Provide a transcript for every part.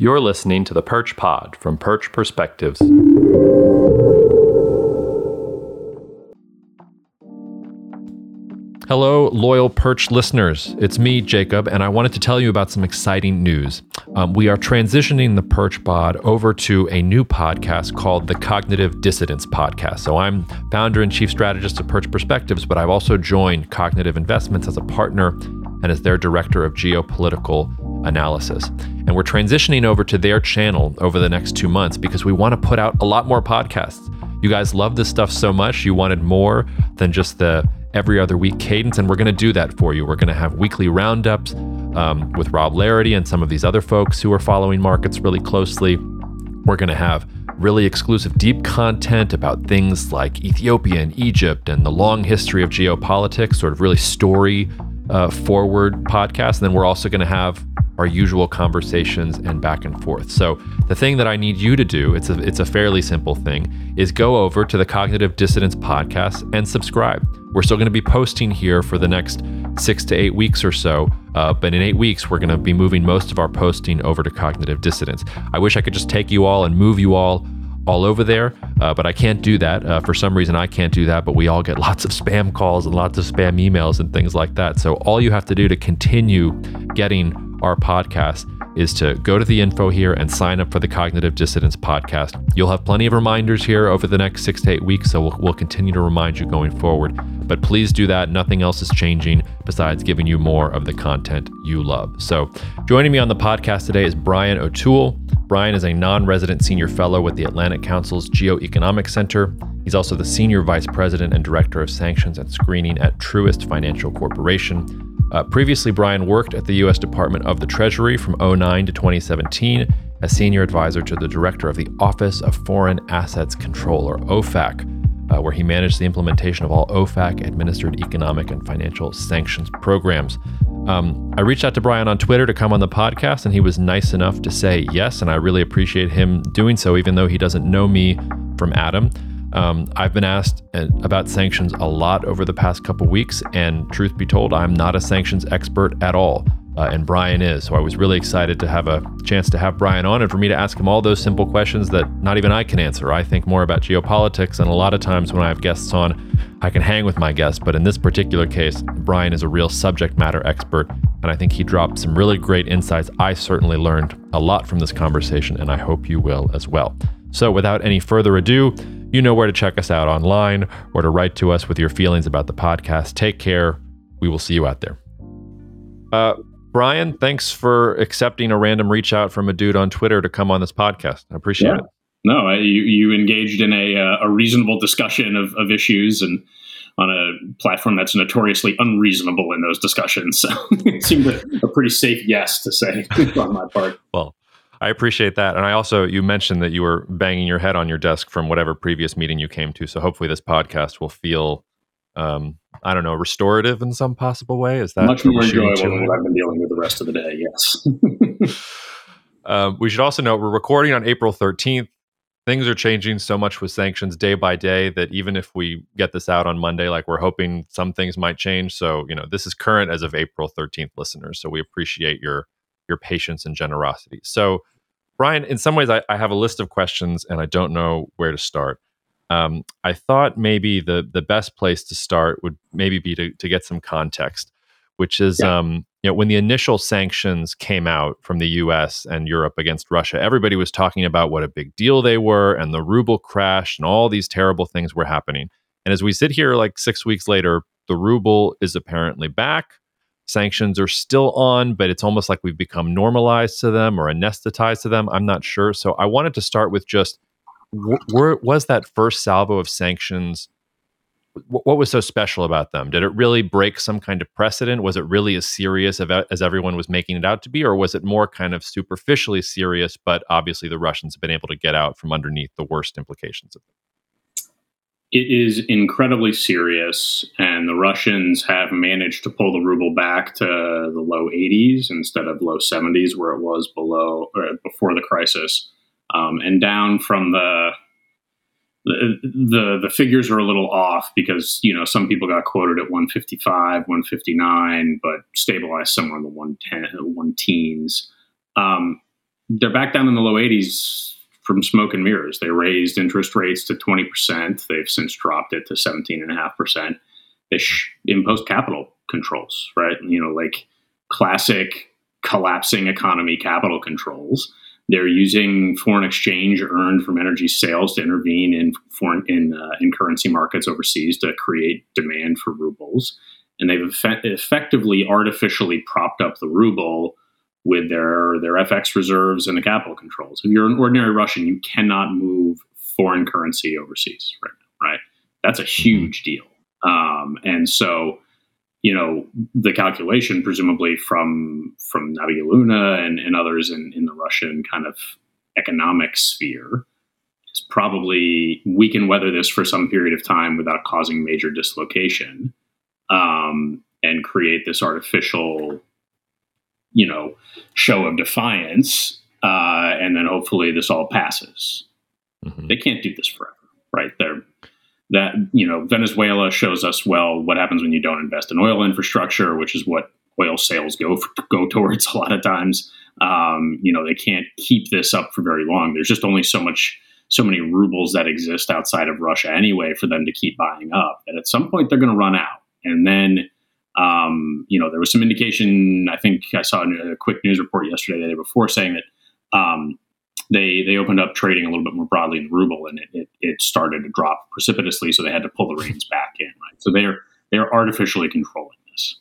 You're listening to the Perch Pod from Perch Perspectives. Hello, loyal Perch listeners. It's me, Jacob, and I wanted to tell you about some exciting news. Um, we are transitioning the Perch Pod over to a new podcast called the Cognitive Dissidents Podcast. So I'm founder and chief strategist of Perch Perspectives, but I've also joined Cognitive Investments as a partner and as their director of geopolitical analysis. And we're transitioning over to their channel over the next two months because we want to put out a lot more podcasts. You guys love this stuff so much, you wanted more than just the every other week cadence, and we're going to do that for you. We're going to have weekly roundups um, with Rob Larity and some of these other folks who are following markets really closely. We're going to have really exclusive deep content about things like Ethiopia and Egypt and the long history of geopolitics, sort of really story uh, forward podcast. And then we're also going to have our usual conversations and back and forth. So the thing that I need you to do, it's a it's a fairly simple thing, is go over to the Cognitive Dissidents podcast and subscribe. We're still going to be posting here for the next six to eight weeks or so, uh, but in eight weeks we're going to be moving most of our posting over to Cognitive Dissidents. I wish I could just take you all and move you all all over there, uh, but I can't do that. Uh, for some reason, I can't do that, but we all get lots of spam calls and lots of spam emails and things like that. So, all you have to do to continue getting our podcast is to go to the info here and sign up for the Cognitive Dissidents podcast. You'll have plenty of reminders here over the next six to eight weeks, so we'll, we'll continue to remind you going forward. But please do that. Nothing else is changing besides giving you more of the content you love. So, joining me on the podcast today is Brian O'Toole. Brian is a non resident senior fellow with the Atlantic Council's Geoeconomic Center. He's also the senior vice president and director of sanctions and screening at Truist Financial Corporation. Uh, previously, Brian worked at the U.S. Department of the Treasury from 09 to 2017 as senior advisor to the director of the Office of Foreign Assets Control, or OFAC, uh, where he managed the implementation of all OFAC administered economic and financial sanctions programs. Um, I reached out to Brian on Twitter to come on the podcast, and he was nice enough to say yes, and I really appreciate him doing so, even though he doesn't know me from Adam. Um, I've been asked uh, about sanctions a lot over the past couple weeks, and truth be told, I'm not a sanctions expert at all. Uh, and Brian is. So I was really excited to have a chance to have Brian on and for me to ask him all those simple questions that not even I can answer. I think more about geopolitics, and a lot of times when I have guests on, I can hang with my guests. But in this particular case, Brian is a real subject matter expert, and I think he dropped some really great insights. I certainly learned a lot from this conversation, and I hope you will as well. So without any further ado, you know where to check us out online or to write to us with your feelings about the podcast. Take care. We will see you out there. Uh, Brian, thanks for accepting a random reach out from a dude on Twitter to come on this podcast. I appreciate yeah. it. No, I, you, you engaged in a, uh, a reasonable discussion of, of issues and on a platform that's notoriously unreasonable in those discussions. So it seemed a, a pretty safe yes to say on my part. Well, I appreciate that. And I also, you mentioned that you were banging your head on your desk from whatever previous meeting you came to. So hopefully this podcast will feel, um, I don't know, restorative in some possible way. Is that much more enjoyable than what I've been dealing with the rest of the day? Yes. uh, we should also note we're recording on April 13th. Things are changing so much with sanctions day by day that even if we get this out on Monday, like we're hoping some things might change. So, you know, this is current as of April 13th, listeners. So we appreciate your your patience and generosity. So, Brian, in some ways, I, I have a list of questions and I don't know where to start. Um, I thought maybe the the best place to start would maybe be to, to get some context, which is yeah. um, you know when the initial sanctions came out from the U.S. and Europe against Russia, everybody was talking about what a big deal they were, and the ruble crashed, and all these terrible things were happening. And as we sit here, like six weeks later, the ruble is apparently back sanctions are still on, but it's almost like we've become normalized to them or anesthetized to them. I'm not sure. So I wanted to start with just where was that first salvo of sanctions? what was so special about them? Did it really break some kind of precedent? Was it really as serious as everyone was making it out to be, or was it more kind of superficially serious? But obviously, the Russians have been able to get out from underneath the worst implications of it it is incredibly serious, and the Russians have managed to pull the ruble back to the low 80s instead of low 70s, where it was below or before the crisis, um, and down from the, the the figures are a little off because you know some people got quoted at 155, 159, but stabilized somewhere in the 110, one teens. Um, they're back down in the low 80s from smoke and mirrors. They raised interest rates to 20%. They've since dropped it to 17.5%. They imposed capital controls, right? You know, like classic collapsing economy capital controls. They're using foreign exchange earned from energy sales to intervene in foreign in uh, in currency markets overseas to create demand for rubles, and they've effect- effectively artificially propped up the ruble with their their FX reserves and the capital controls. If you're an ordinary Russian, you cannot move foreign currency overseas right now, right? That's a huge deal. Um, and so you know the calculation presumably from from Nabiullina and, and others in, in the Russian kind of economic sphere is probably we can weather this for some period of time without causing major dislocation um, and create this artificial you know show of defiance uh, and then hopefully this all passes mm-hmm. they can't do this forever right they're that you know Venezuela shows us well what happens when you don't invest in oil infrastructure, which is what oil sales go go towards a lot of times. Um, you know they can't keep this up for very long. There's just only so much so many rubles that exist outside of Russia anyway for them to keep buying up. And at some point they're going to run out, and then. Um, you know, there was some indication. I think I saw a quick news report yesterday, the day before, saying that um, they they opened up trading a little bit more broadly in the ruble, and it, it, it started to drop precipitously. So they had to pull the reins back in. Right. So they're they're artificially controlling this.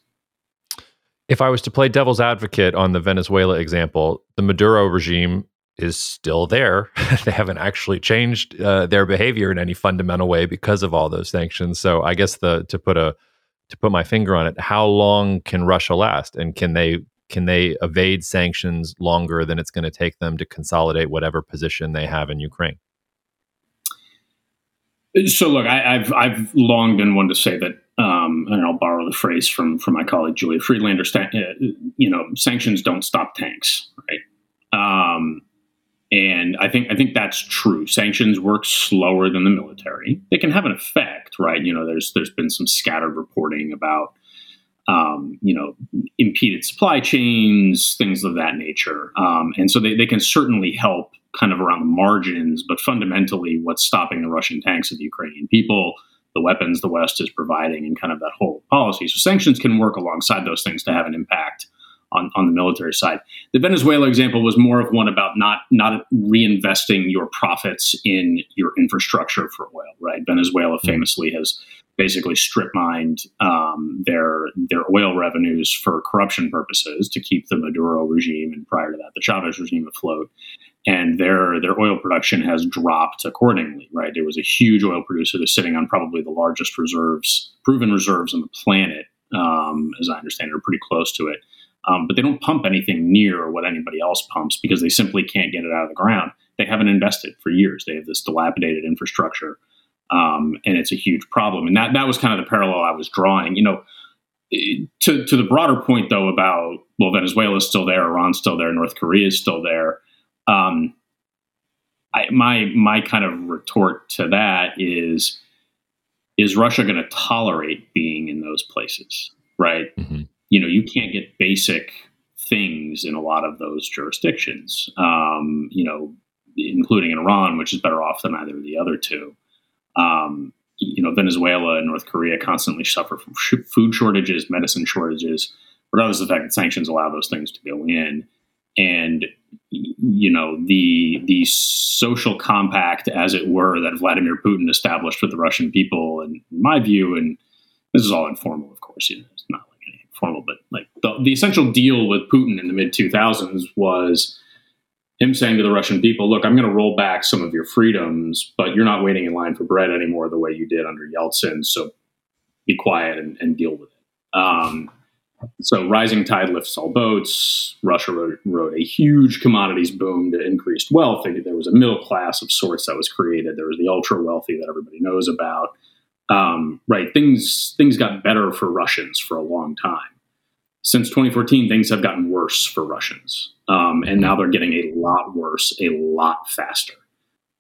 If I was to play devil's advocate on the Venezuela example, the Maduro regime is still there. they haven't actually changed uh, their behavior in any fundamental way because of all those sanctions. So I guess the to put a to put my finger on it, how long can Russia last, and can they can they evade sanctions longer than it's going to take them to consolidate whatever position they have in Ukraine? So, look, I, have I've long been one to say that, um, and I'll borrow the phrase from from my colleague Julia Friedlander. Uh, you know, sanctions don't stop tanks, right? Um, and I think I think that's true. Sanctions work slower than the military. They can have an effect, right? You know, there's there's been some scattered reporting about um, you know, impeded supply chains, things of that nature. Um, and so they, they can certainly help kind of around the margins, but fundamentally, what's stopping the Russian tanks of the Ukrainian people, the weapons the West is providing, and kind of that whole policy. So sanctions can work alongside those things to have an impact on, on the military side. The Venezuela example was more of one about not not reinvesting your profits in your infrastructure for oil, right? Venezuela mm-hmm. famously has basically strip mined um, their their oil revenues for corruption purposes to keep the Maduro regime and prior to that the Chavez regime afloat. And their their oil production has dropped accordingly. Right, it was a huge oil producer that's sitting on probably the largest reserves, proven reserves on the planet, um, as I understand it, are pretty close to it. Um, but they don't pump anything near what anybody else pumps because they simply can't get it out of the ground. They haven't invested for years. They have this dilapidated infrastructure um, and it's a huge problem. And that that was kind of the parallel I was drawing. You know, to to the broader point though about well, Venezuela is still there, Iran's still there, North Korea is still there. Um, I, my my kind of retort to that is is Russia going to tolerate being in those places? Right? Mm-hmm. You know, you can't get basic things in a lot of those jurisdictions. Um, you know, including in Iran, which is better off than either of the other two. Um, you know, Venezuela and North Korea constantly suffer from sh- food shortages, medicine shortages, regardless of the fact that sanctions allow those things to go in. And you know the the social compact, as it were, that Vladimir Putin established with the Russian people, and in my view, and this is all informal, of course, you know, it's not like anything formal, but like the, the essential deal with Putin in the mid 2000s was him saying to the Russian people, look, I'm going to roll back some of your freedoms, but you're not waiting in line for bread anymore the way you did under Yeltsin. So be quiet and, and deal with it. Um, so rising tide lifts all boats. Russia rode, a huge commodities boom to increased wealth. There was a middle class of sorts that was created. There was the ultra wealthy that everybody knows about. Um, right, things things got better for Russians for a long time since 2014, things have gotten worse for Russians. Um, and now they're getting a lot worse, a lot faster.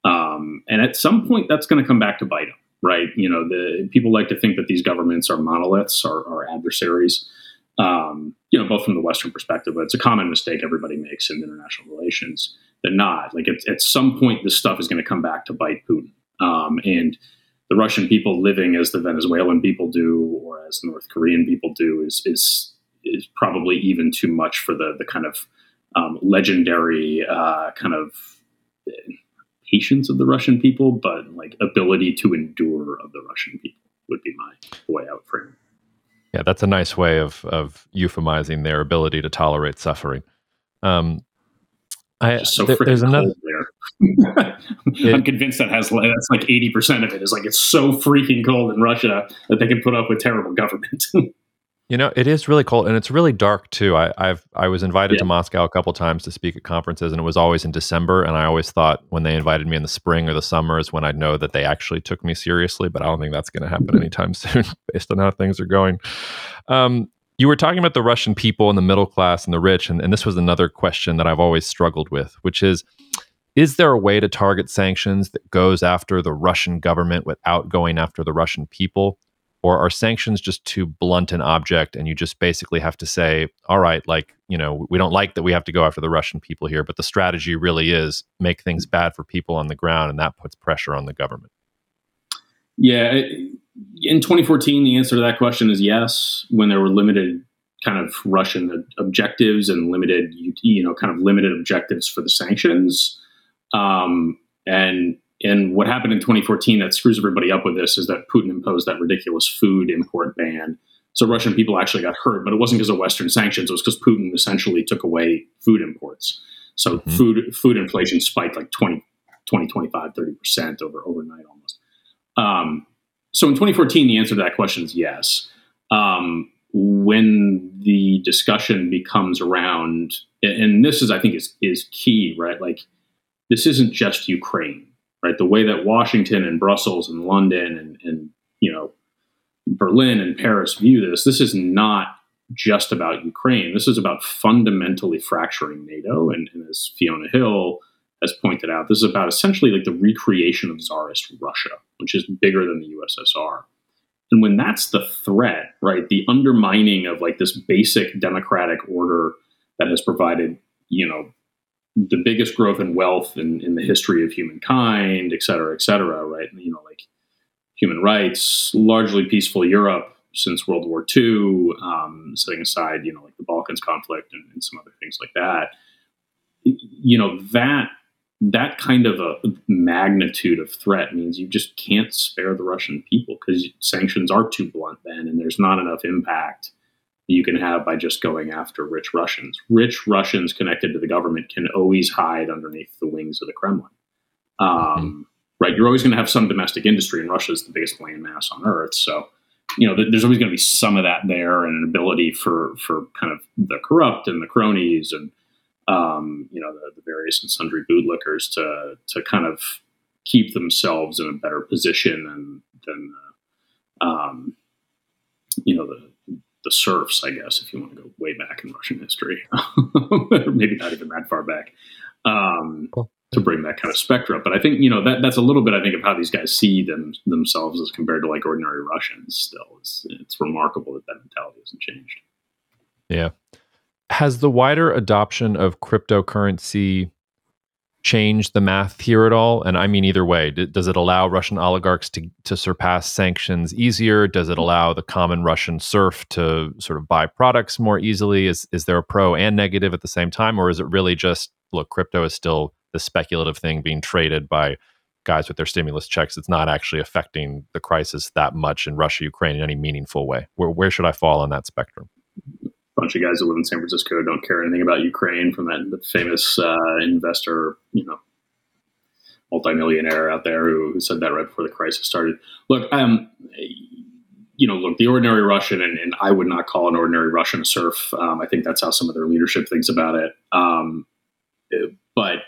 Um, and at some point, that's going to come back to bite them, right? You know, the people like to think that these governments are monoliths, are, are adversaries. Um, you know, both from the Western perspective, but it's a common mistake everybody makes in international relations. That not like at, at some point this stuff is going to come back to bite Putin, um, and the Russian people living as the Venezuelan people do or as the North Korean people do is is is probably even too much for the the kind of um, legendary uh, kind of patience of the Russian people, but like ability to endure of the Russian people would be my way would frame Yeah, that's a nice way of of euphemizing their ability to tolerate suffering. Um, I, so there, there's another there. it, I'm convinced that has that's like 80 percent of it is like it's so freaking cold in Russia that they can put up with terrible government. You know, it is really cold and it's really dark too. I, I've I was invited yeah. to Moscow a couple times to speak at conferences, and it was always in December. And I always thought when they invited me in the spring or the summer is when I'd know that they actually took me seriously. But I don't think that's going to happen anytime soon, based on how things are going. Um, you were talking about the Russian people and the middle class and the rich, and, and this was another question that I've always struggled with, which is is there a way to target sanctions that goes after the Russian government without going after the Russian people? Or are sanctions just too blunt an object and you just basically have to say all right like you know we don't like that we have to go after the russian people here but the strategy really is make things bad for people on the ground and that puts pressure on the government. Yeah in 2014 the answer to that question is yes when there were limited kind of russian objectives and limited you know kind of limited objectives for the sanctions. Um, and and what happened in 2014 that screws everybody up with this is that Putin imposed that ridiculous food import ban. So Russian people actually got hurt, but it wasn't because of Western sanctions. It was because Putin essentially took away food imports. So mm-hmm. food food inflation spiked like 20, 20 25, 30% over overnight almost. Um, so in 2014, the answer to that question is yes. Um, when the discussion becomes around, and this is, I think, is is key, right? Like, this isn't just Ukraine right? The way that Washington and Brussels and London and, and you know Berlin and Paris view this, this is not just about Ukraine. This is about fundamentally fracturing NATO. And, and, as Fiona Hill has pointed out, this is about essentially like the recreation of Tsarist Russia, which is bigger than the USSR. And when that's the threat, right, the undermining of like this basic democratic order that has provided, you know, the biggest growth in wealth in, in the history of humankind, et cetera, et cetera, right? You know, like human rights, largely peaceful Europe since World War II, um, setting aside, you know, like the Balkans conflict and, and, some other things like that. You know, that that kind of a magnitude of threat means you just can't spare the Russian people because sanctions are too blunt then, and there's not enough impact you can have by just going after rich Russians. Rich Russians connected to the government can always hide underneath the wings of the Kremlin. Um, mm-hmm. Right, you're always going to have some domestic industry, and Russia is the biggest land mass on earth. So, you know, there's always going to be some of that there, and an ability for for kind of the corrupt and the cronies, and um, you know, the, the various and sundry bootlickers to to kind of keep themselves in a better position than than uh, um, you know the the serfs, I guess, if you want to go way back in Russian history, maybe not even that far back, um, cool. to bring that kind of spectra. But I think you know that that's a little bit, I think, of how these guys see them themselves as compared to like ordinary Russians. Still, it's it's remarkable that that mentality hasn't changed. Yeah, has the wider adoption of cryptocurrency change the math here at all? And I mean, either way, does it allow Russian oligarchs to, to surpass sanctions easier? Does it allow the common Russian serf to sort of buy products more easily? Is, is there a pro and negative at the same time? Or is it really just, look, crypto is still the speculative thing being traded by guys with their stimulus checks? It's not actually affecting the crisis that much in Russia, Ukraine in any meaningful way. Where, where should I fall on that spectrum? Bunch of guys that live in San Francisco don't care anything about Ukraine from that famous uh, investor, you know, multimillionaire out there who, who, said that right before the crisis started. Look, um, you know, look, the ordinary Russian, and, and, I would not call an ordinary Russian a serf. Um, I think that's how some of their leadership thinks about it. Um, but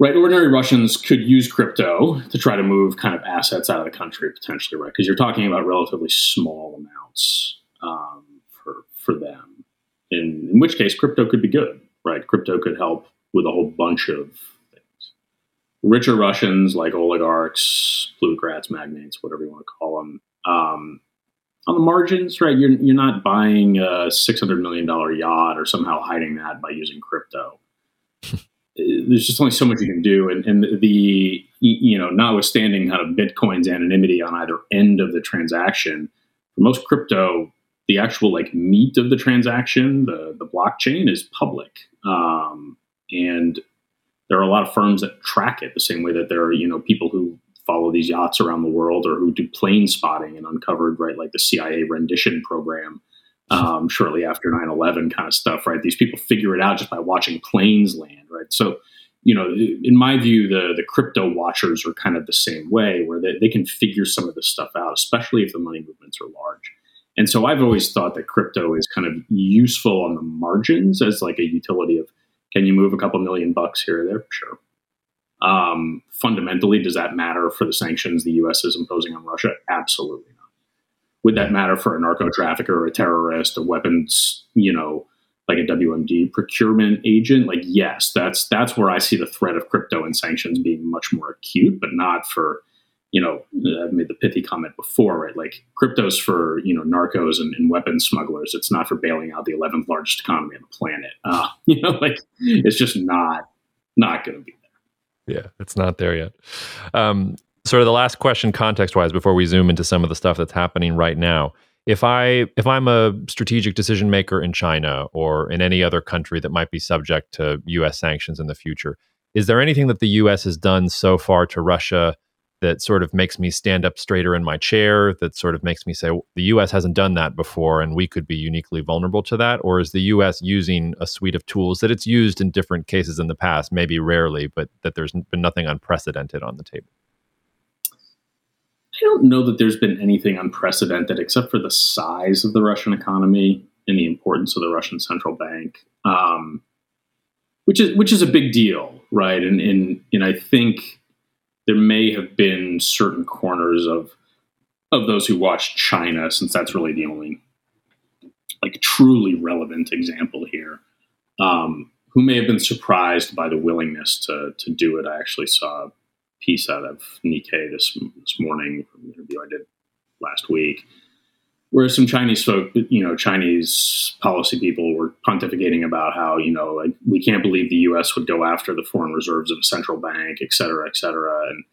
right, ordinary Russians could use crypto to try to move kind of assets out of the country potentially, right? Because you're talking about relatively small amounts. Um, for them. In, in which case, crypto could be good, right? Crypto could help with a whole bunch of things. Richer Russians, like oligarchs, plutocrats, magnates, whatever you want to call them, um, on the margins, right? You're you're not buying a six hundred million dollar yacht or somehow hiding that by using crypto. There's just only so much you can do, and, and the you know, notwithstanding kind of Bitcoin's anonymity on either end of the transaction, for most crypto, the actual like meat of the transaction, the the blockchain, is public, um, and there are a lot of firms that track it the same way that there are you know people who follow these yachts around the world or who do plane spotting and uncovered right like the cia rendition program um, shortly after 9-11 kind of stuff right? These people figure it out just by watching planes land right? So you know in my view the the crypto watchers are kind of the same way where they, they can figure some of this stuff out especially if the money movements are large and so i've always thought that crypto is kind of useful on the margins as like a utility of can you move a couple million bucks here or there? Sure. Um, fundamentally, does that matter for the sanctions the U.S. is imposing on Russia? Absolutely not. Would that matter for a narco trafficker or a terrorist, a weapons, you know, like a WMD procurement agent? Like, yes, that's that's where I see the threat of crypto and sanctions being much more acute, but not for you know, I've made the pithy comment before, right? Like crypto's for, you know, narcos and, and weapons smugglers. It's not for bailing out the 11th largest economy on the planet. Uh, you know, like it's just not, not going to be there. Yeah, it's not there yet. Um, sort of the last question context wise before we zoom into some of the stuff that's happening right now if i if i'm a strategic decision maker in china or in any other country that might be subject to us sanctions in the future is there anything that the us has done so far to russia that sort of makes me stand up straighter in my chair that sort of makes me say the US hasn't done that before and we could be uniquely vulnerable to that or is the US using a suite of tools that it's used in different cases in the past maybe rarely but that there's been nothing unprecedented on the table? I don't know that there's been anything unprecedented except for the size of the Russian economy and the importance of the Russian central bank um, which is which is a big deal right? And and and I think there may have been certain corners of of those who watch China, since that's really the only like truly relevant example here, um, who may have been surprised by the willingness to to do it. I actually saw a piece out of Nikkei this this morning from an interview I did last week Whereas some Chinese folk, you know, Chinese policy people were pontificating about how, you know, like we can't believe the U.S. would go after the foreign reserves of a central bank, et cetera, et cetera. And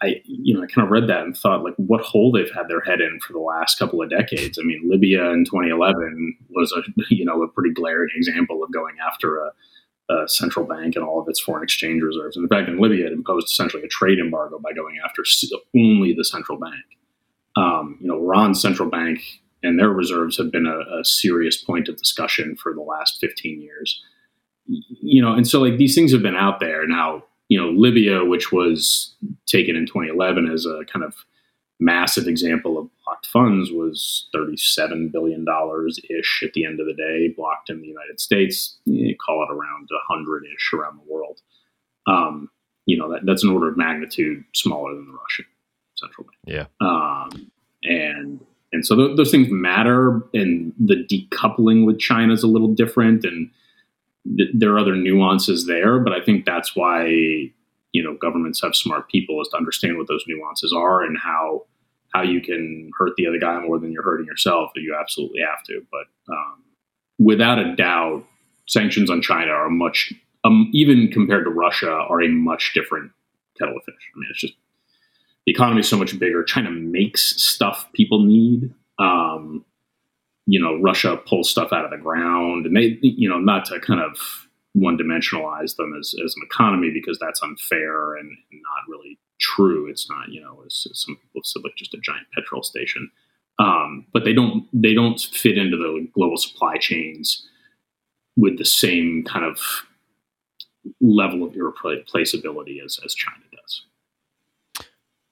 I, you know, I kind of read that and thought, like, what hole they've had their head in for the last couple of decades. I mean, Libya in 2011 was a, you know, a pretty glaring example of going after a, a central bank and all of its foreign exchange reserves. And in fact, in Libya, it imposed essentially a trade embargo by going after only the central bank um, you know, Iran's central bank and their reserves have been a, a, serious point of discussion for the last 15 years. You know, and so like these things have been out there now. You know, Libya, which was taken in 2011 as a kind of massive example of blocked funds, was 37 billion dollars ish at the end of the day, blocked in the United States. You call it around 100 ish around the world. Um, you know, that, that's an order of magnitude smaller than the Russian central bank. Yeah. Um, and and so th- those things matter, and the decoupling with China is a little different, and th- there are other nuances there. But I think that's why you know governments have smart people is to understand what those nuances are and how how you can hurt the other guy more than you're hurting yourself. That you absolutely have to. But um, without a doubt, sanctions on China are much, um, even compared to Russia, are a much different kettle of fish. I mean, it's just the economy is so much bigger. China makes stuff people need. Um, you know, Russia pulls stuff out of the ground, and they, you know, not to kind of one dimensionalize them as, as an economy because that's unfair and not really true. It's not, you know, as, some people said, like just a giant petrol station. Um, but they don't they don't fit into the global supply chains with the same kind of level of irreplaceability as, as China.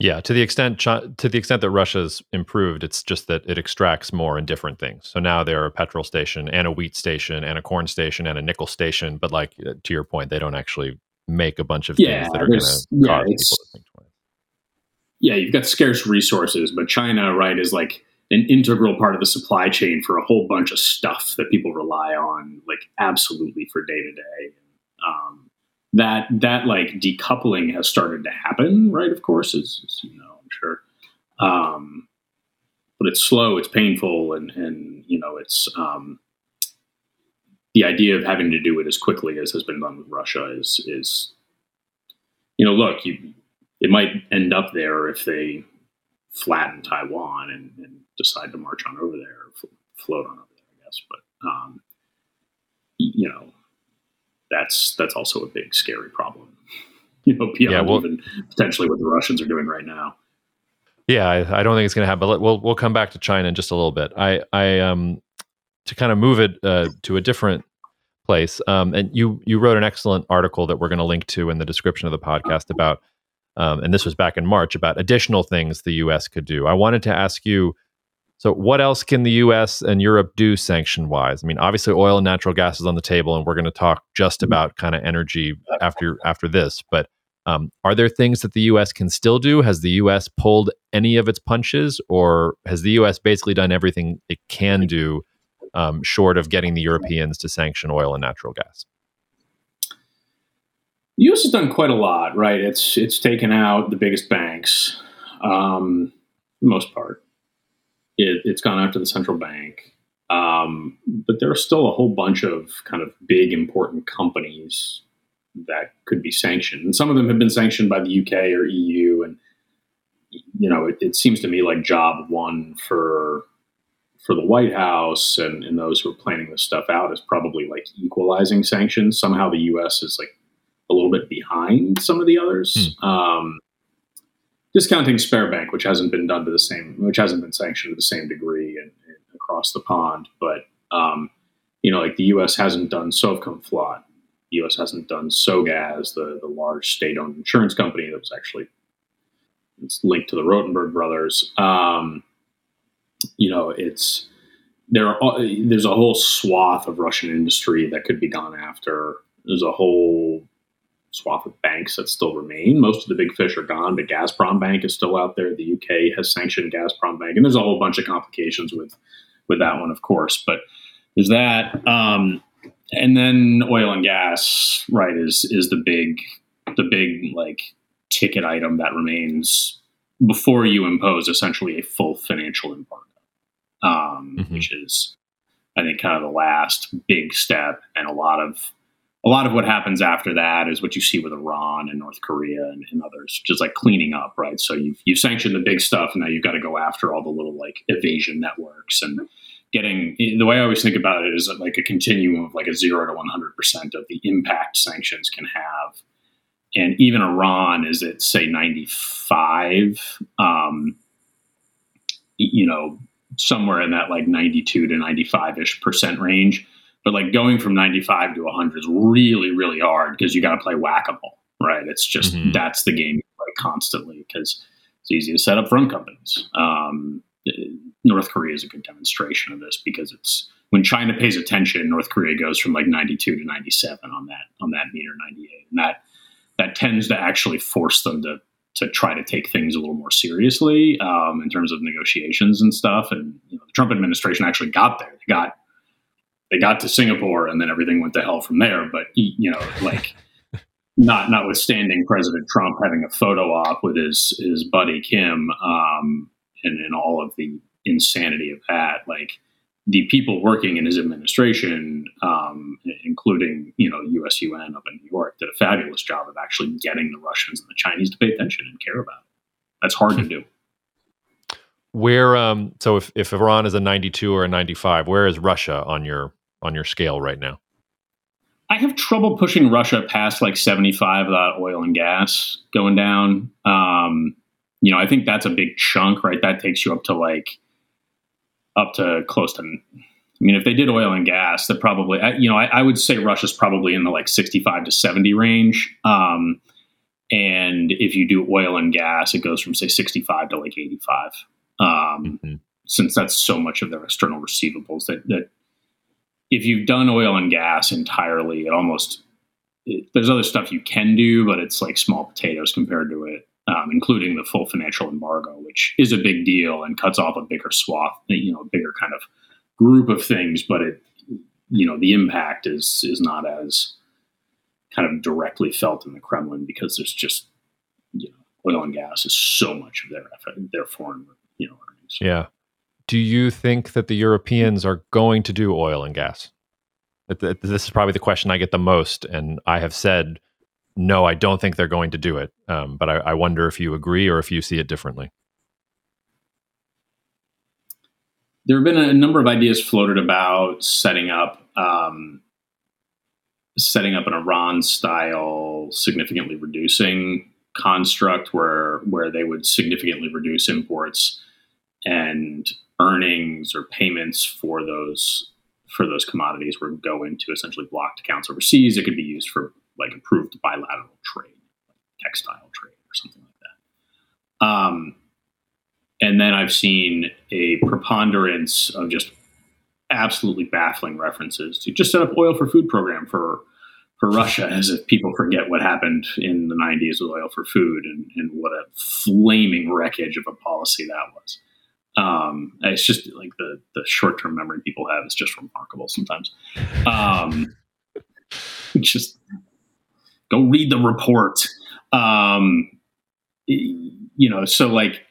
Yeah, to the extent to the extent that Russia's improved, it's just that it extracts more in different things. So now they're a petrol station and a wheat station and a corn station and a nickel station. But like uh, to your point, they don't actually make a bunch of yeah, things that are going to yeah, cause people to think twice. Yeah, you've got scarce resources, but China, right, is like an integral part of the supply chain for a whole bunch of stuff that people rely on, like absolutely for day to day. Um, that that like decoupling has started to happen, right? Of course, as, as you know, I'm sure. Um, but it's slow, it's painful, and and you know it's um, the idea of having to do it as quickly as has been done with Russia is is you know look you it might end up there if they flatten Taiwan and, and decide to march on over there, float on over there, I guess. But um, you know, that's that's also a big scary problem. You know, beyond yeah, well, even potentially what the Russians are doing right now. Yeah, I, I don't think it's going to happen. But we'll we'll come back to China in just a little bit. I I um to kind of move it uh, to a different place. Um, and you you wrote an excellent article that we're going to link to in the description of the podcast about um, and this was back in March, about additional things the U.S. could do. I wanted to ask you so, what else can the U.S. and Europe do sanction wise? I mean, obviously, oil and natural gas is on the table, and we're going to talk just mm-hmm. about kind of energy after after this. But um, are there things that the U.S. can still do? Has the U.S. pulled any of its punches, or has the U.S. basically done everything it can do, um, short of getting the Europeans to sanction oil and natural gas? The U.S. has done quite a lot, right? It's it's taken out the biggest banks, um, most part. It, has gone after the central bank, um, but there are still a whole bunch of kind of big important companies that could be sanctioned, and some of them have been sanctioned by the UK or EU. And you know, it, it seems to me like job one for for the White House and, and those who are planning this stuff out is probably like equalizing sanctions. Somehow the U.S. is like a little bit behind some of the others. Hmm. Um, discounting Sberbank, which hasn't been done to the same, which hasn't been sanctioned to the same degree across the pond, but um, you know, like the U.S. hasn't done Sovcomflot, the U.S. hasn't done Sogaz, the the large state-owned insurance company that was actually it's linked to the Rotenberg brothers. Um, you know, it's there. Are, there's a whole swath of Russian industry that could be gone after. There's a whole swath of banks that still remain. Most of the big fish are gone, but Gazprom Bank is still out there. The UK has sanctioned Gazprom Bank, and there's a whole bunch of complications with with that one, of course. But there's that, um, and then oil and gas, right? Is is the big the big like ticket item that remains before you impose essentially a full financial embargo, um, mm-hmm. which is I think kind of the last big step, and a lot of a lot of what happens after that is what you see with Iran and North Korea and, and, others, just like cleaning up, right? So you've, you've sanctioned the big stuff, and now you've got to go after all the little like evasion networks and getting. The way I always think about it is like a continuum of like a zero to one hundred percent of the impact sanctions can have, and even Iran is at say ninety five. Um, you know, somewhere in that like ninety two to ninety five ish percent range but like going from 95 to 100 is really, really hard because you got to play whack a mole, right? It's just mm-hmm. that's the game you play constantly because it's easy to set up front companies. Um, North Korea is a good demonstration of this because it's when China pays attention, North Korea goes from like 92 to 97 on that on that meter 98, and that that tends to actually force them to to try to take things a little more seriously um, in terms of negotiations and stuff. And you know, the Trump administration actually got there. They got they got to Singapore and then everything went to hell from there. But you know, like not notwithstanding President Trump having a photo op with his his buddy Kim, um, and, and all of the insanity of that, like the people working in his administration, um, including you know U.S. UN up in New York, did a fabulous job of actually getting the Russians and the Chinese to pay attention and care about it. That's hard to do. Where um so if if Iran is a 92 or a 95, where is Russia on your on your scale right now? I have trouble pushing Russia past like 75 without oil and gas going down. Um, you know, I think that's a big chunk, right? That takes you up to like up to close to. I mean, if they did oil and gas, that probably, you know, I, I, would say Russia's probably in the like 65 to 70 range. Um, and if you do oil and gas, it goes from say 65 to like 85. Um, mm-hmm. Since that's so much of their external receivables that that if you've done oil and gas entirely, it almost it, there's other stuff you can do, but it's like small potatoes compared to it, um, including the full financial embargo, which is a big deal and cuts off a bigger swath, you know, a bigger kind of group of things. But it, you know, the impact is is not as kind of directly felt in the Kremlin because there's just you know oil and gas is so much of their their foreign you know earnings. Yeah. Do you think that the Europeans are going to do oil and gas? This is probably the question I get the most, and I have said no. I don't think they're going to do it, um, but I, I wonder if you agree or if you see it differently. There have been a number of ideas floated about setting up um, setting up an Iran style significantly reducing construct where where they would significantly reduce imports and earnings or payments for those for those commodities would go into essentially blocked accounts overseas. It could be used for like approved bilateral trade, like textile trade or something like that. Um, and then I've seen a preponderance of just absolutely baffling references to just set up oil for food program for for Russia, as if people forget what happened in the 90s with oil for food and, and what a flaming wreckage of a policy that was. Um, it's just like the the short term memory people have is just remarkable sometimes. Um, just go read the report. Um, you know, so like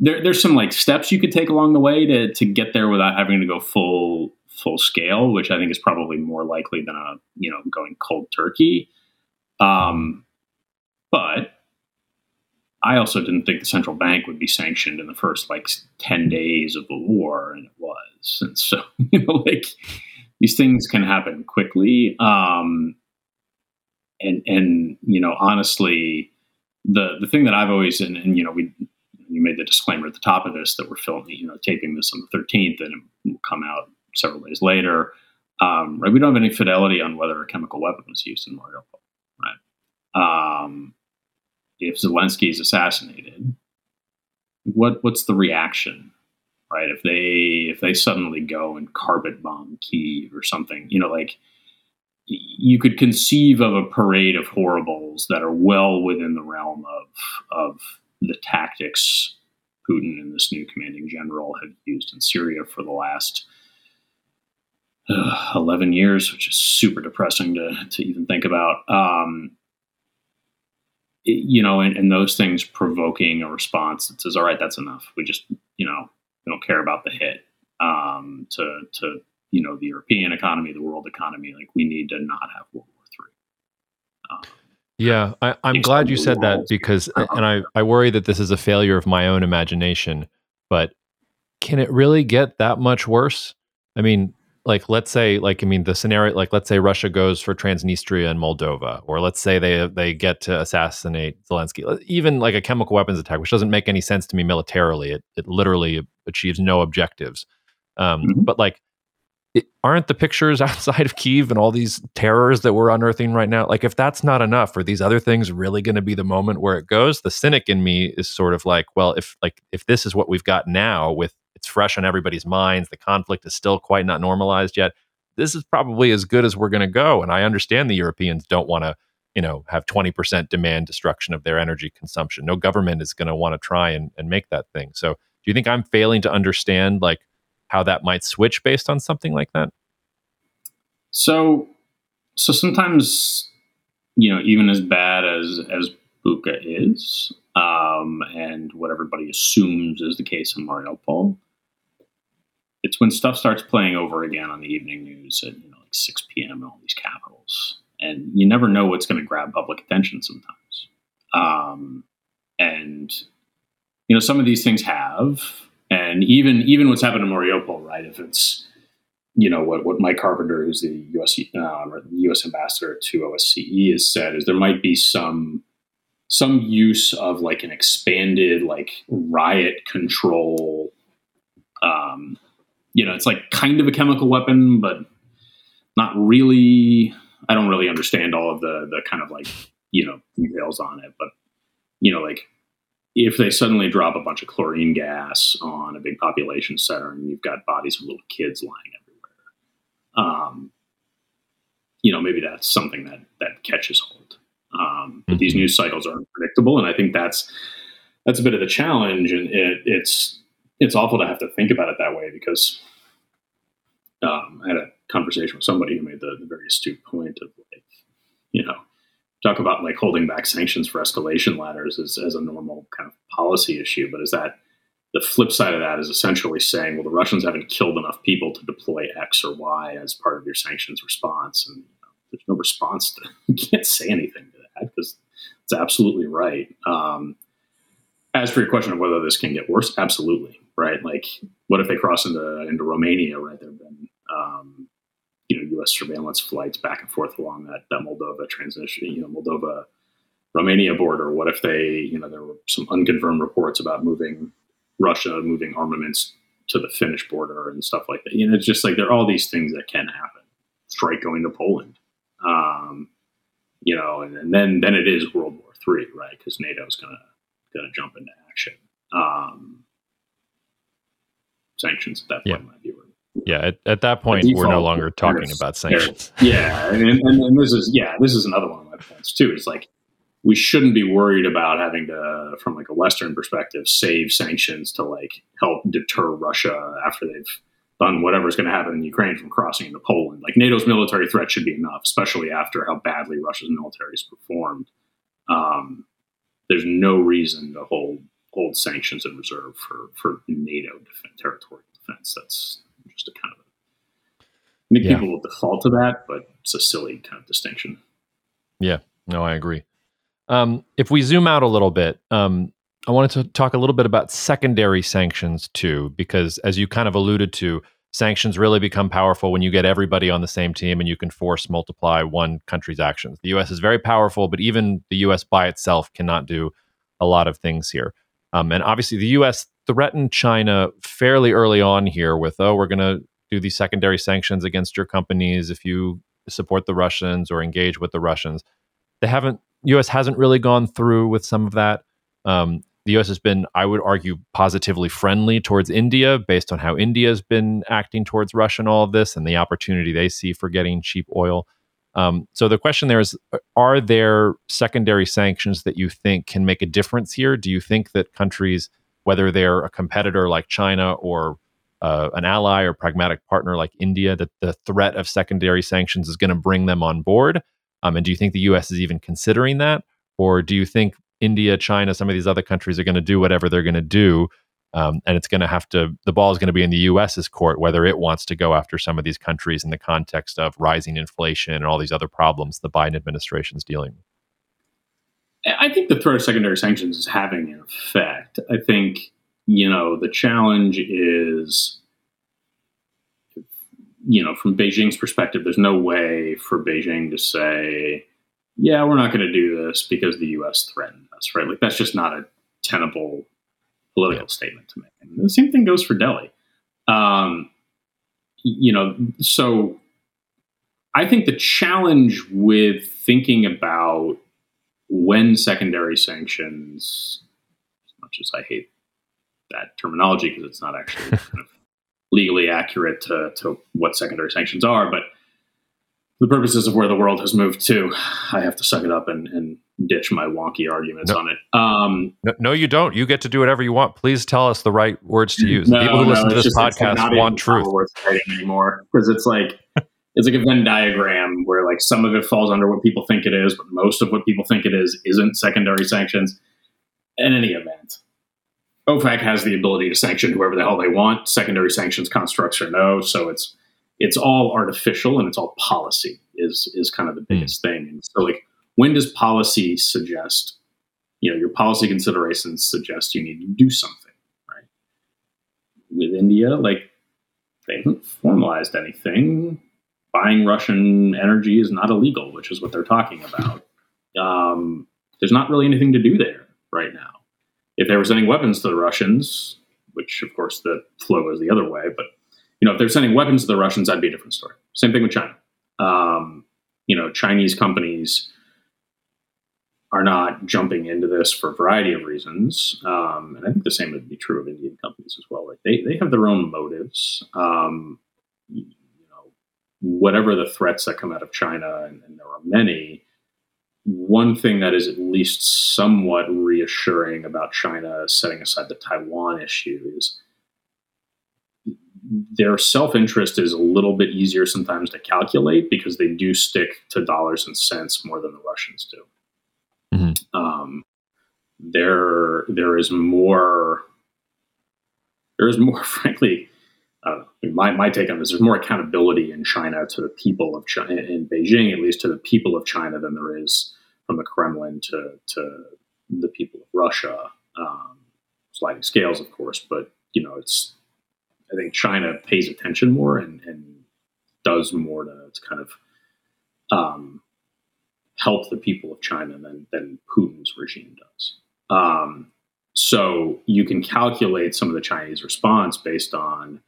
there, there's some like steps you could take along the way to to get there without having to go full full scale, which I think is probably more likely than a you know going cold turkey. Um, but I also didn't think the central bank would be sanctioned in the first like ten days of the war, and it was. And so you know, like these things can happen quickly. Um, and and you know, honestly, the the thing that I've always and, and you know we you made the disclaimer at the top of this that we're filming, you know, taping this on the 13th and it will come out several days later. Um, right? We don't have any fidelity on whether a chemical weapon was used in Mariupol, right? Um, if Zelensky is assassinated, what what's the reaction, right? If they if they suddenly go and carpet bomb Kiev or something, you know, like you could conceive of a parade of horribles that are well within the realm of of the tactics Putin and this new commanding general have used in Syria for the last uh, 11 years, which is super depressing to, to even think about. Um, you know, and, and, those things provoking a response that says, all right, that's enough. We just, you know, we don't care about the hit um, to, to, you know, the European economy, the world economy. Like, we need to not have World War III. Um, yeah, I, am glad you said that because, and I, I worry that this is a failure of my own imagination, but can it really get that much worse? I mean, like let's say like i mean the scenario like let's say russia goes for transnistria and moldova or let's say they they get to assassinate zelensky even like a chemical weapons attack which doesn't make any sense to me militarily. It, it literally achieves no objectives. Um, mm-hmm. but like it, aren't the pictures outside of kiev and all these terrors that we're unearthing right now like if that's not enough are these other things really going to be the moment where it goes? The cynic in me is sort of like well if like if this is what we've got now with it's fresh on everybody's minds. The conflict is still quite not normalized yet. This is probably as good as we're going to go. And I understand the Europeans don't want to, you know, have 20% demand destruction of their energy consumption. No government is going to want to try and, and make that thing. So do you think I'm failing to understand like how that might switch based on something like that? So, so sometimes, you know, even as bad as, as Bucha is, um, and what everybody assumes is the case in Mariupol, it's when stuff starts playing over again on the evening news at you know like 6 p.m. in all these capitals, and you never know what's going to grab public attention sometimes. Um, and you know some of these things have, and even even what's happened in Mariupol, right? If it's you know what what Mike Carpenter, who's the U.S. Uh, U.S. ambassador to OSCE, has said is there might be some some use of like an expanded like riot control um, you know, it's like kind of a chemical weapon, but not really. I don't really understand all of the the kind of like you know details on it, but you know, like if they suddenly drop a bunch of chlorine gas on a big population center and you've got bodies of little kids lying everywhere, um, you know, maybe that's something that that catches hold. Um, but these news cycles are unpredictable, and I think that's that's a bit of the challenge, and it, it's it's awful to have to think about it that way because um, I had a conversation with somebody who made the, the very astute point of like, you know, talk about like holding back sanctions for escalation ladders as, as a normal kind of policy issue, but is that the flip side of that is essentially saying, well, the Russians haven't killed enough people to deploy X or Y as part of your sanctions response, and you know, there's no response to. You can't say anything to that because it's absolutely right. Um, as for your question of whether this can get worse, absolutely right. Like, what if they cross into into Romania? Right, there've been um, you know U.S. surveillance flights back and forth along that that Moldova transition, you know, Moldova Romania border. What if they, you know, there were some unconfirmed reports about moving Russia moving armaments to the Finnish border and stuff like that. You know, it's just like there are all these things that can happen. Strike going to Poland, um, you know, and, and, then then it is World War Three, right? Because NATO is gonna gonna jump into action. Um, sanctions at that point yeah. Yeah, at, at that point, we're no longer talking about sanctions. Yeah, and, and, and this is yeah, this is another one of my points too. It's like we shouldn't be worried about having to, from like a Western perspective, save sanctions to like help deter Russia after they've done whatever's going to happen in Ukraine from crossing into Poland. Like NATO's military threat should be enough, especially after how badly Russia's military has performed. Um, there's no reason to hold hold sanctions in reserve for for NATO defense, territorial defense. That's just a kind of. I think yeah. people will default to that, but it's a silly kind of distinction. Yeah, no, I agree. Um, if we zoom out a little bit, um, I wanted to talk a little bit about secondary sanctions too, because as you kind of alluded to, sanctions really become powerful when you get everybody on the same team and you can force multiply one country's actions. The US is very powerful, but even the US by itself cannot do a lot of things here. Um, and obviously, the US threatened China fairly early on here with, oh, we're going to do these secondary sanctions against your companies if you support the Russians or engage with the Russians. They haven't U.S. hasn't really gone through with some of that. Um, the U.S. has been, I would argue, positively friendly towards India based on how India has been acting towards Russia and all of this, and the opportunity they see for getting cheap oil. Um, so the question there is: Are there secondary sanctions that you think can make a difference here? Do you think that countries, whether they're a competitor like China or uh, an ally or pragmatic partner like India, that the threat of secondary sanctions is going to bring them on board? Um, and do you think the U.S. is even considering that, or do you think India, China, some of these other countries are going to do whatever they're going to do, um, and it's going to have to the ball is going to be in the U.S.'s court whether it wants to go after some of these countries in the context of rising inflation and all these other problems the Biden administration is dealing with. I think the threat of secondary sanctions is having an effect. I think you know the challenge is you know, from Beijing's perspective, there's no way for Beijing to say, yeah, we're not going to do this because the U.S. threatened us, right? Like that's just not a tenable political yeah. statement to make. And the same thing goes for Delhi. Um, you know, so I think the challenge with thinking about when secondary sanctions, as much as I hate that terminology because it's not actually kind of legally accurate to, to what secondary sanctions are. But the purposes of where the world has moved to, I have to suck it up and, and ditch my wonky arguments no, on it. Um, no, no, you don't. You get to do whatever you want. Please tell us the right words to use. No, People who listen to this just, podcast like want truth. anymore because it's like it's like a Venn diagram where like some of it falls under what people think it is, but most of what people think it is isn't secondary sanctions. In any event, OFAC has the ability to sanction whoever the hell they want, secondary sanctions constructs or no. So it's it's all artificial and it's all policy is is kind of the hmm. biggest mm. thing. And so like when does policy suggest, you know, your policy considerations suggest you need to do something, right? With India, like they haven't formalized anything. Buying Russian energy is not illegal, which is what they're talking about. Um, there's not really anything to do there right now if they were sending weapons to the Russians, which of course the flow goes the other way, but you know, if they're sending weapons to the Russians, that'd be a different story. Same thing with China. Um, you know, Chinese companies are not jumping into this for a variety of reasons, um, and I think the same would be true of Indian companies as well. Like they they have their own motives. Um, you know, whatever the threats that come out of China, and, and there are many one thing that is at least somewhat reassuring about China setting aside the Taiwan issue is their self interest is a little bit easier sometimes to calculate because they do stick to dollars and cents more than the Russians do. Mm-hmm. Um, there, there is more there's more, frankly, uh, my, my take on this, there's more accountability in China to the people of China, in Beijing, at least to the people of China, than there is from the Kremlin to, to the people of Russia. Um, sliding scales, of course, but you know, it's I think China pays attention more and, and does more to, to kind of um, help the people of China than than Putin's regime does. Um, so you can calculate some of the Chinese response based on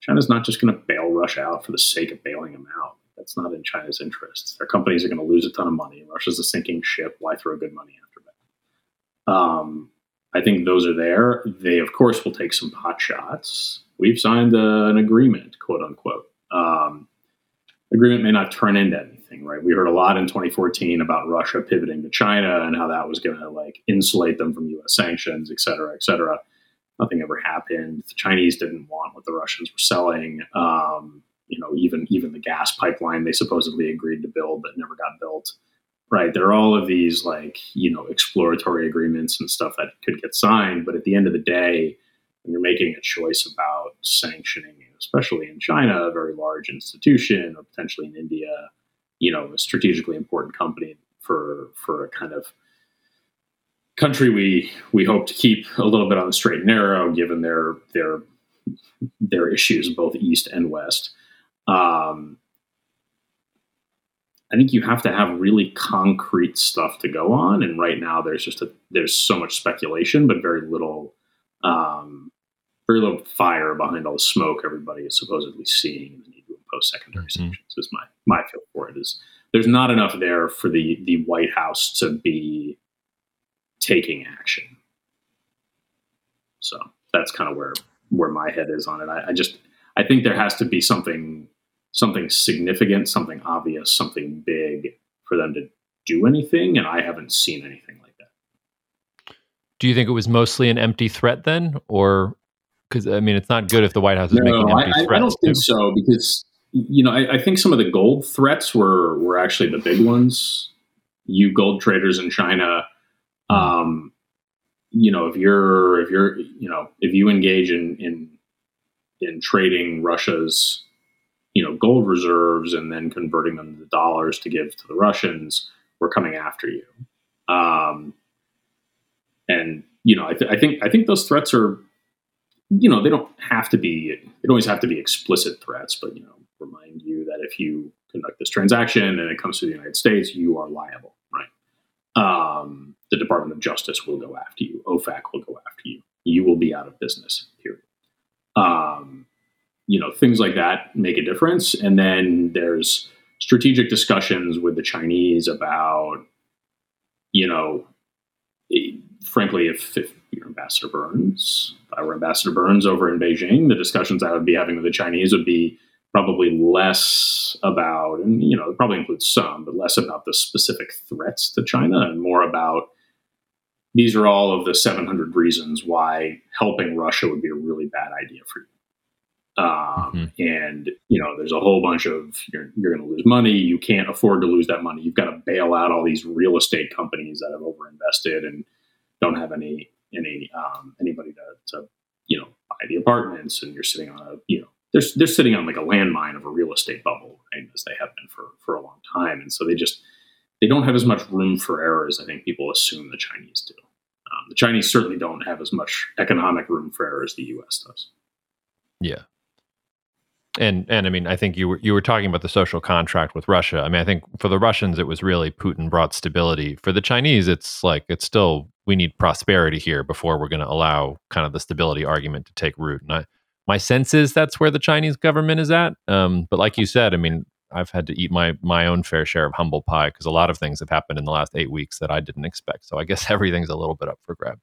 China's not just going to bail Russia out for the sake of bailing them out. That's not in China's interests. Their companies are going to lose a ton of money. Russia's a sinking ship. Why throw good money after bad? Um, I think those are there. They, of course, will take some pot shots. We've signed a, an agreement, quote unquote. Um, agreement may not turn into anything, right? We heard a lot in 2014 about Russia pivoting to China and how that was going to like insulate them from U.S. sanctions, et cetera, et cetera. Nothing ever happened. The Chinese didn't want what the Russians were selling. Um, you know, even even the gas pipeline they supposedly agreed to build but never got built right? There are all of these like, you know, exploratory agreements and stuff that could get signed. But at the end of the day, you're making a choice about sanctioning, especially in China, a very large institution, or potentially in India, you know, a strategically important company for for a kind of country we we hope to keep a little bit on the straight and narrow, given their their their issues both east and west. Um, I think you have to have really concrete stuff to go on. And right now, there's just a, there's so much speculation, but very little, um, very little fire behind all the smoke everybody is supposedly seeing the need to impose secondary mm-hmm. sanctions. Is my my feel for it is there's not enough there for the the White House to be taking action. So that's kind of where where my head is on it. I, I just I think there has to be something something significant, something obvious, something big for them to do anything. And I haven't seen anything like that. Do you think it was mostly an empty threat then? Or because I mean, it's not good if the White House is no, making empty I, threats. I don't think too. so because you know I, I, think some of the gold threats were were actually the big ones. You gold traders in China, hmm. um, you know, if you're if you're you know if you engage in in in trading Russia's you know gold reserves and then converting them to dollars to give to the Russians, we're coming after you. Um, and you know, I, th- I think I think those threats are, you know, they don't have to be. They don't always have to be explicit threats, but you know, remind you that if you conduct this transaction and it comes to the United States, you are liable, right? Um, the Department of Justice will go after you. OFAC will go after you. You will be out of business. Period. Um, you know things like that make a difference and then there's strategic discussions with the chinese about you know frankly if, if you're ambassador burns if i were ambassador burns over in beijing the discussions i would be having with the chinese would be probably less about and you know it probably includes some but less about the specific threats to china and more about these are all of the 700 reasons why helping russia would be a really bad idea for you um, mm-hmm. And you know, there's a whole bunch of you're, you're going to lose money. You can't afford to lose that money. You've got to bail out all these real estate companies that have overinvested and don't have any any um, anybody to, to you know buy the apartments. And you're sitting on a you know they're they're sitting on like a landmine of a real estate bubble, right? As they have been for for a long time. And so they just they don't have as much room for error as I think people assume the Chinese do. Um, the Chinese certainly don't have as much economic room for error as the U.S. does. Yeah, and and I mean, I think you were you were talking about the social contract with Russia. I mean, I think for the Russians, it was really Putin brought stability. For the Chinese, it's like it's still we need prosperity here before we're going to allow kind of the stability argument to take root. And I, my sense is that's where the Chinese government is at. Um, but like you said, I mean, I've had to eat my my own fair share of humble pie because a lot of things have happened in the last eight weeks that I didn't expect. So I guess everything's a little bit up for grabs.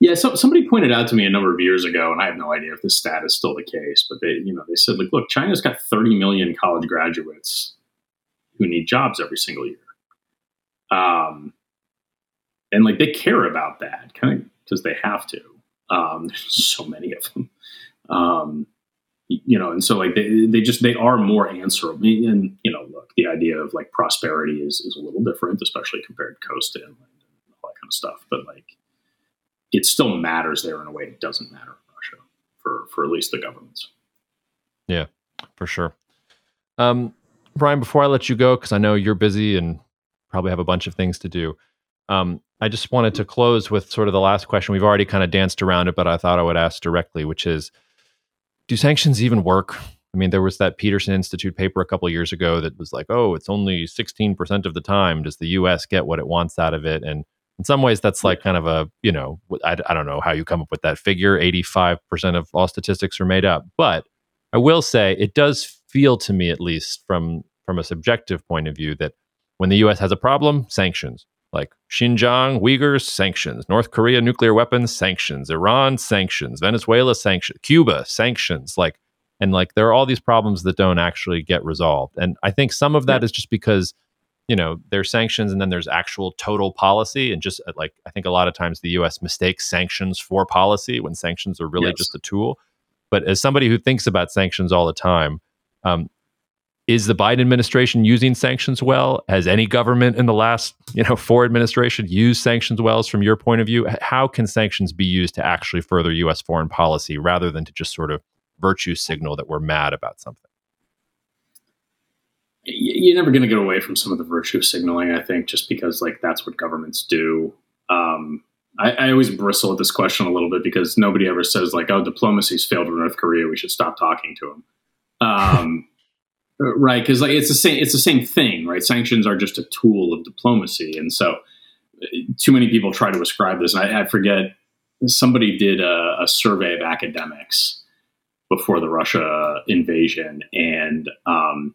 Yeah, so somebody pointed out to me a number of years ago, and I have no idea if this stat is still the case, but they, you know, they said, like, look, China's got 30 million college graduates who need jobs every single year. Um, and like they care about that kind of because they have to. Um, there's so many of them. Um, you know, and so like they, they just they are more answerable. And you know, look, the idea of like prosperity is is a little different, especially compared to coast to inland and all that kind of stuff. But like it still matters there in a way it doesn't matter in Russia for for at least the governments. Yeah, for sure. Um, Brian, before I let you go, because I know you're busy and probably have a bunch of things to do, um, I just wanted to close with sort of the last question. We've already kind of danced around it, but I thought I would ask directly, which is do sanctions even work? I mean, there was that Peterson Institute paper a couple years ago that was like, oh, it's only 16% of the time does the US get what it wants out of it. And in some ways, that's like kind of a, you know, I, I don't know how you come up with that figure. 85% of all statistics are made up. But I will say it does feel to me, at least from, from a subjective point of view, that when the US has a problem, sanctions. Like Xinjiang, Uyghurs, sanctions. North Korea, nuclear weapons, sanctions. Iran, sanctions. Venezuela, sanctions. Cuba, sanctions. Like, and like there are all these problems that don't actually get resolved and i think some of that yeah. is just because you know there's sanctions and then there's actual total policy and just uh, like i think a lot of times the us mistakes sanctions for policy when sanctions are really yes. just a tool but as somebody who thinks about sanctions all the time um, is the biden administration using sanctions well has any government in the last you know four administration used sanctions well from your point of view how can sanctions be used to actually further us foreign policy rather than to just sort of virtue signal that we're mad about something? You're never going to get away from some of the virtue signaling, I think, just because like that's what governments do. Um, I, I, always bristle at this question a little bit because nobody ever says like, "Oh, diplomacy's failed with North Korea. We should stop talking to them." Um, right? Because like it's the same. It's the same thing, right? Sanctions are just a tool of diplomacy, and so uh, too many people try to ascribe this. I, I forget somebody did a, a survey of academics before the Russia invasion, and um,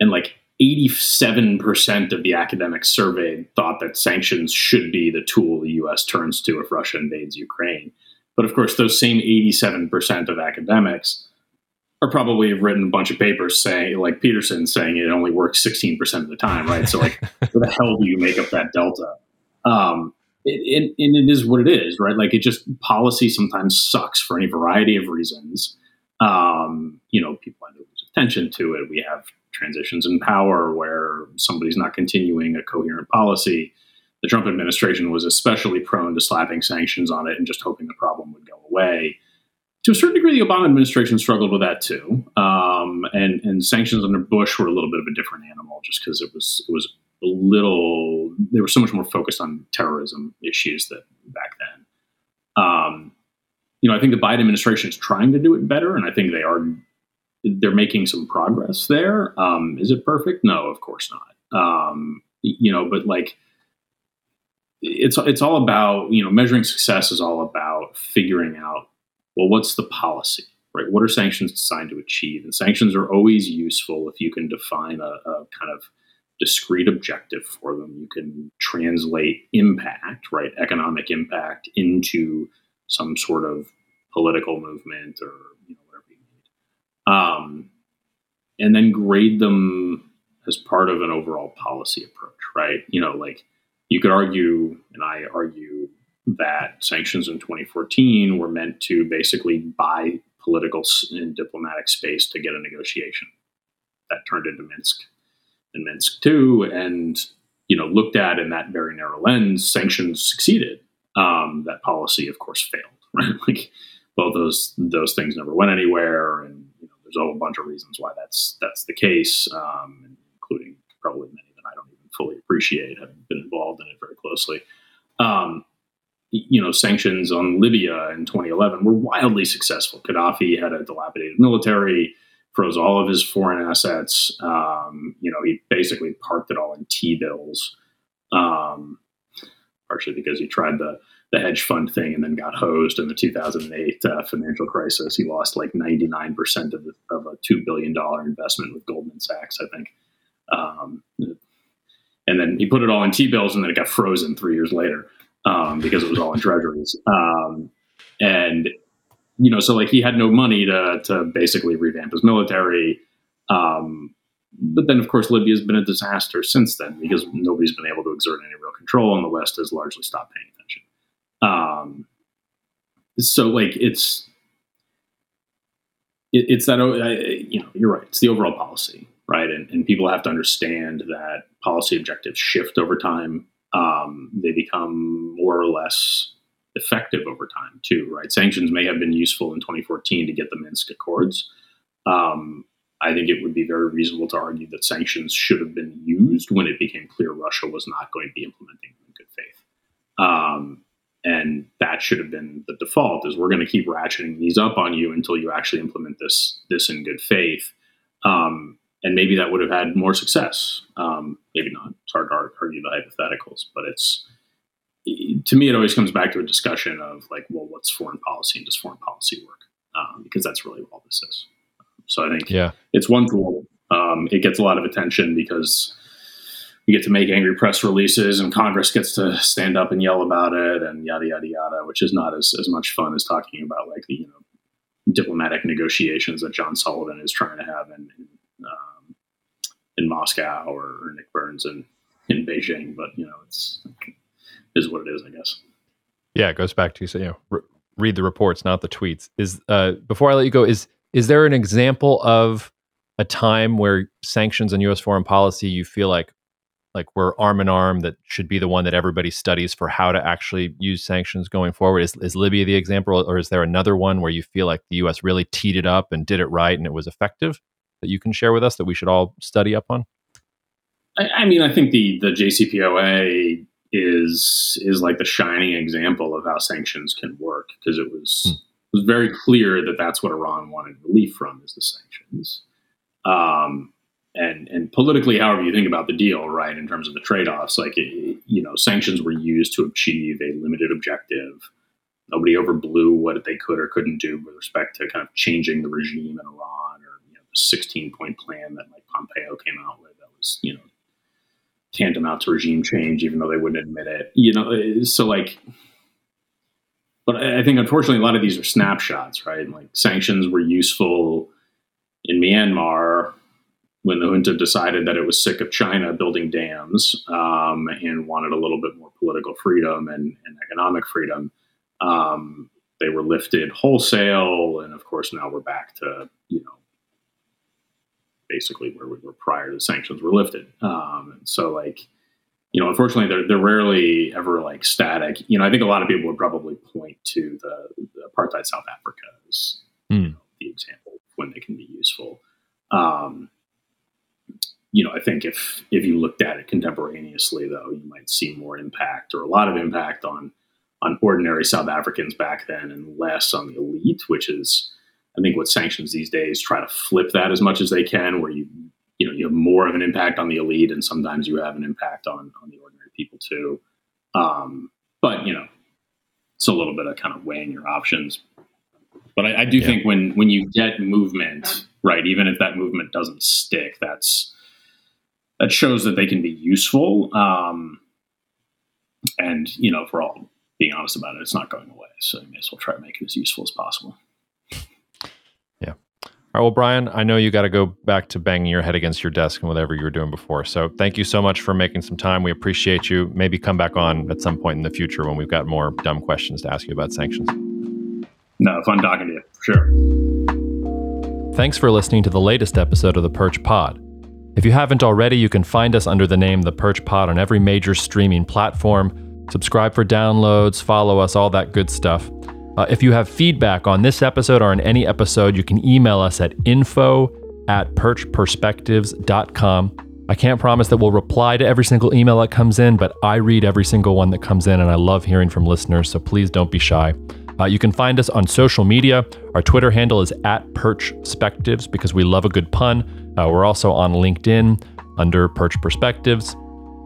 and like 87% of the academics surveyed thought that sanctions should be the tool the U.S. turns to if Russia invades Ukraine. But of course, those same 87% of academics are probably have written a bunch of papers saying, like Peterson saying it only works 16% of the time, right? So, like, where the hell do you make up that delta? Um, it, it, and it is what it is, right? Like it just policy sometimes sucks for any variety of reasons. Um, you know, people have lose attention to it. We have transitions in power where somebody's not continuing a coherent policy. The Trump administration was especially prone to slapping sanctions on it and just hoping the problem would go away. To a certain degree, the Obama administration struggled with that too, um, and and sanctions under Bush were a little bit of a different animal, just because it was it was a little they were so much more focused on terrorism issues that back then. Um, you know, I think the Biden administration is trying to do it better, and I think they are they're making some progress there. Um, is it perfect? No, of course not. Um, you know, but like it's it's all about you know measuring success is all about figuring out well what's the policy right what are sanctions designed to achieve and sanctions are always useful if you can define a, a kind of discrete objective for them. You can translate impact, right, economic impact, into some sort of political movement or you know whatever you need, um, and then grade them as part of an overall policy approach, right? You know, like you could argue, and I argue that sanctions in 2014 were meant to basically buy political and diplomatic space to get a negotiation that turned into Minsk and Minsk too, and you know looked at in that very narrow lens, sanctions succeeded. Um, that policy, of course, failed. Right, like both those those things never went anywhere, and there's a whole bunch of reasons why that's that's the case, um, including probably many that I don't even fully appreciate, having been involved in it very closely. Um, you know, sanctions on Libya in 2011 were wildly successful. Gaddafi had a dilapidated military froze all of his foreign assets. Um, you know, he basically parked it all in T bills, um, partially because he tried the the hedge fund thing and then got hosed in the 2008 uh, financial crisis. He lost like 99% of, the, of a $2 billion investment with Goldman Sachs, I think. Um, and then he put it all in T bills and then it got frozen three years later um, because it was all in treasuries. Um, and you know, so like he had no money to to basically revamp his military. Um, but then, of course, Libya has been a disaster since then because nobody's been able to exert any real control, and the West has largely stopped paying attention. Um, so, like, it's it, it's that you know, you're right. It's the overall policy, right? And, and people have to understand that policy objectives shift over time. Um, they become more or less effective over time too, right? Sanctions may have been useful in 2014 to get the Minsk Accords. Um, I think it would be very reasonable to argue that sanctions should have been used when it became clear Russia was not going to be implementing them in good faith. Um, and that should have been the default is we're going to keep ratcheting these up on you until you actually implement this this in good faith. Um, and maybe that would have had more success. Um, maybe not. It's hard to argue the hypotheticals, but it's to me, it always comes back to a discussion of like, well, what's foreign policy and does foreign policy work? Um, because that's really all this is. So I think yeah. it's one tool. Um, it gets a lot of attention because you get to make angry press releases and Congress gets to stand up and yell about it and yada yada yada, which is not as, as much fun as talking about like the you know diplomatic negotiations that John Sullivan is trying to have in in, um, in Moscow or, Nick Burns in in Beijing. But you know, it's is what it is, I guess. Yeah, it goes back to you know re- read the reports, not the tweets. Is uh, before I let you go, is is there an example of a time where sanctions and U.S. foreign policy you feel like like we're arm in arm that should be the one that everybody studies for how to actually use sanctions going forward? Is, is Libya the example, or is there another one where you feel like the U.S. really teed it up and did it right and it was effective that you can share with us that we should all study up on? I, I mean, I think the the JCPOA is is like the shining example of how sanctions can work because it was hmm. it was very clear that that's what Iran wanted relief from is the sanctions. Um, and and politically, however you think about the deal, right, in terms of the trade offs, like it, you know, sanctions were used to achieve a limited objective. Nobody overblew what they could or couldn't do with respect to kind of changing the regime in Iran or you know, the 16 point plan that like Pompeo came out with that was you know tantamount to regime change, even though they wouldn't admit it. You know, eh, so like, but I think unfortunately a lot of these are snapshots, right? Like sanctions were useful in Myanmar when the junta decided that it was sick of China building dams um, and wanted a little bit more political freedom and, and economic freedom. Um, they were lifted wholesale, and of course now we're back to you know basically where we were prior to sanctions were lifted. Um, so like, you know, unfortunately, they're they're rarely ever like static. You know, I think a lot of people would probably point to the, the apartheid South Africa as mm. you know, the example when they can be useful. Um, you know, I think if if you looked at it contemporaneously, though, you might see more impact or a lot of impact on on ordinary South Africans back then, and less on the elite, which is I think what sanctions these days try to flip that as much as they can, where you you know you have more of an impact on the elite, and sometimes you have an impact on on the ordinary people too. Um, but you know, it's a little bit of kind of weighing your options. But I, I do yeah. think when when you get movement, right, even if that movement doesn't stick, that's that shows that they can be useful. Um, and you know, if we're all being honest about it, it's not going away. So you may as well try to make it as useful as possible. Yeah. All right, well, Brian, I know you got to go back to banging your head against your desk and whatever you were doing before. So thank you so much for making some time. We appreciate you. Maybe come back on at some point in the future when we've got more dumb questions to ask you about sanctions. No, fun talking to you, sure. Thanks for listening to the latest episode of the Perch Pod. If you haven't already, you can find us under the name The Perch Pod on every major streaming platform. Subscribe for downloads, follow us, all that good stuff. Uh, if you have feedback on this episode or on any episode, you can email us at info at perchperspectives.com. I can't promise that we'll reply to every single email that comes in, but I read every single one that comes in, and I love hearing from listeners, so please don't be shy. Uh, you can find us on social media. Our Twitter handle is at perchspectives because we love a good pun. Uh, we're also on LinkedIn under Perch Perspectives.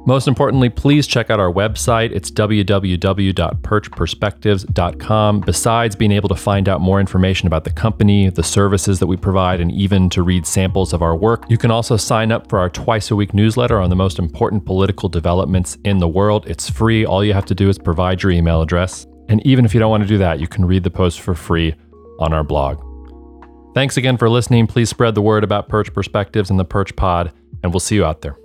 Most importantly, please check out our website. It's www.perchperspectives.com. Besides being able to find out more information about the company, the services that we provide, and even to read samples of our work, you can also sign up for our twice a week newsletter on the most important political developments in the world. It's free. All you have to do is provide your email address. And even if you don't want to do that, you can read the post for free on our blog. Thanks again for listening. Please spread the word about Perch Perspectives and the Perch Pod, and we'll see you out there.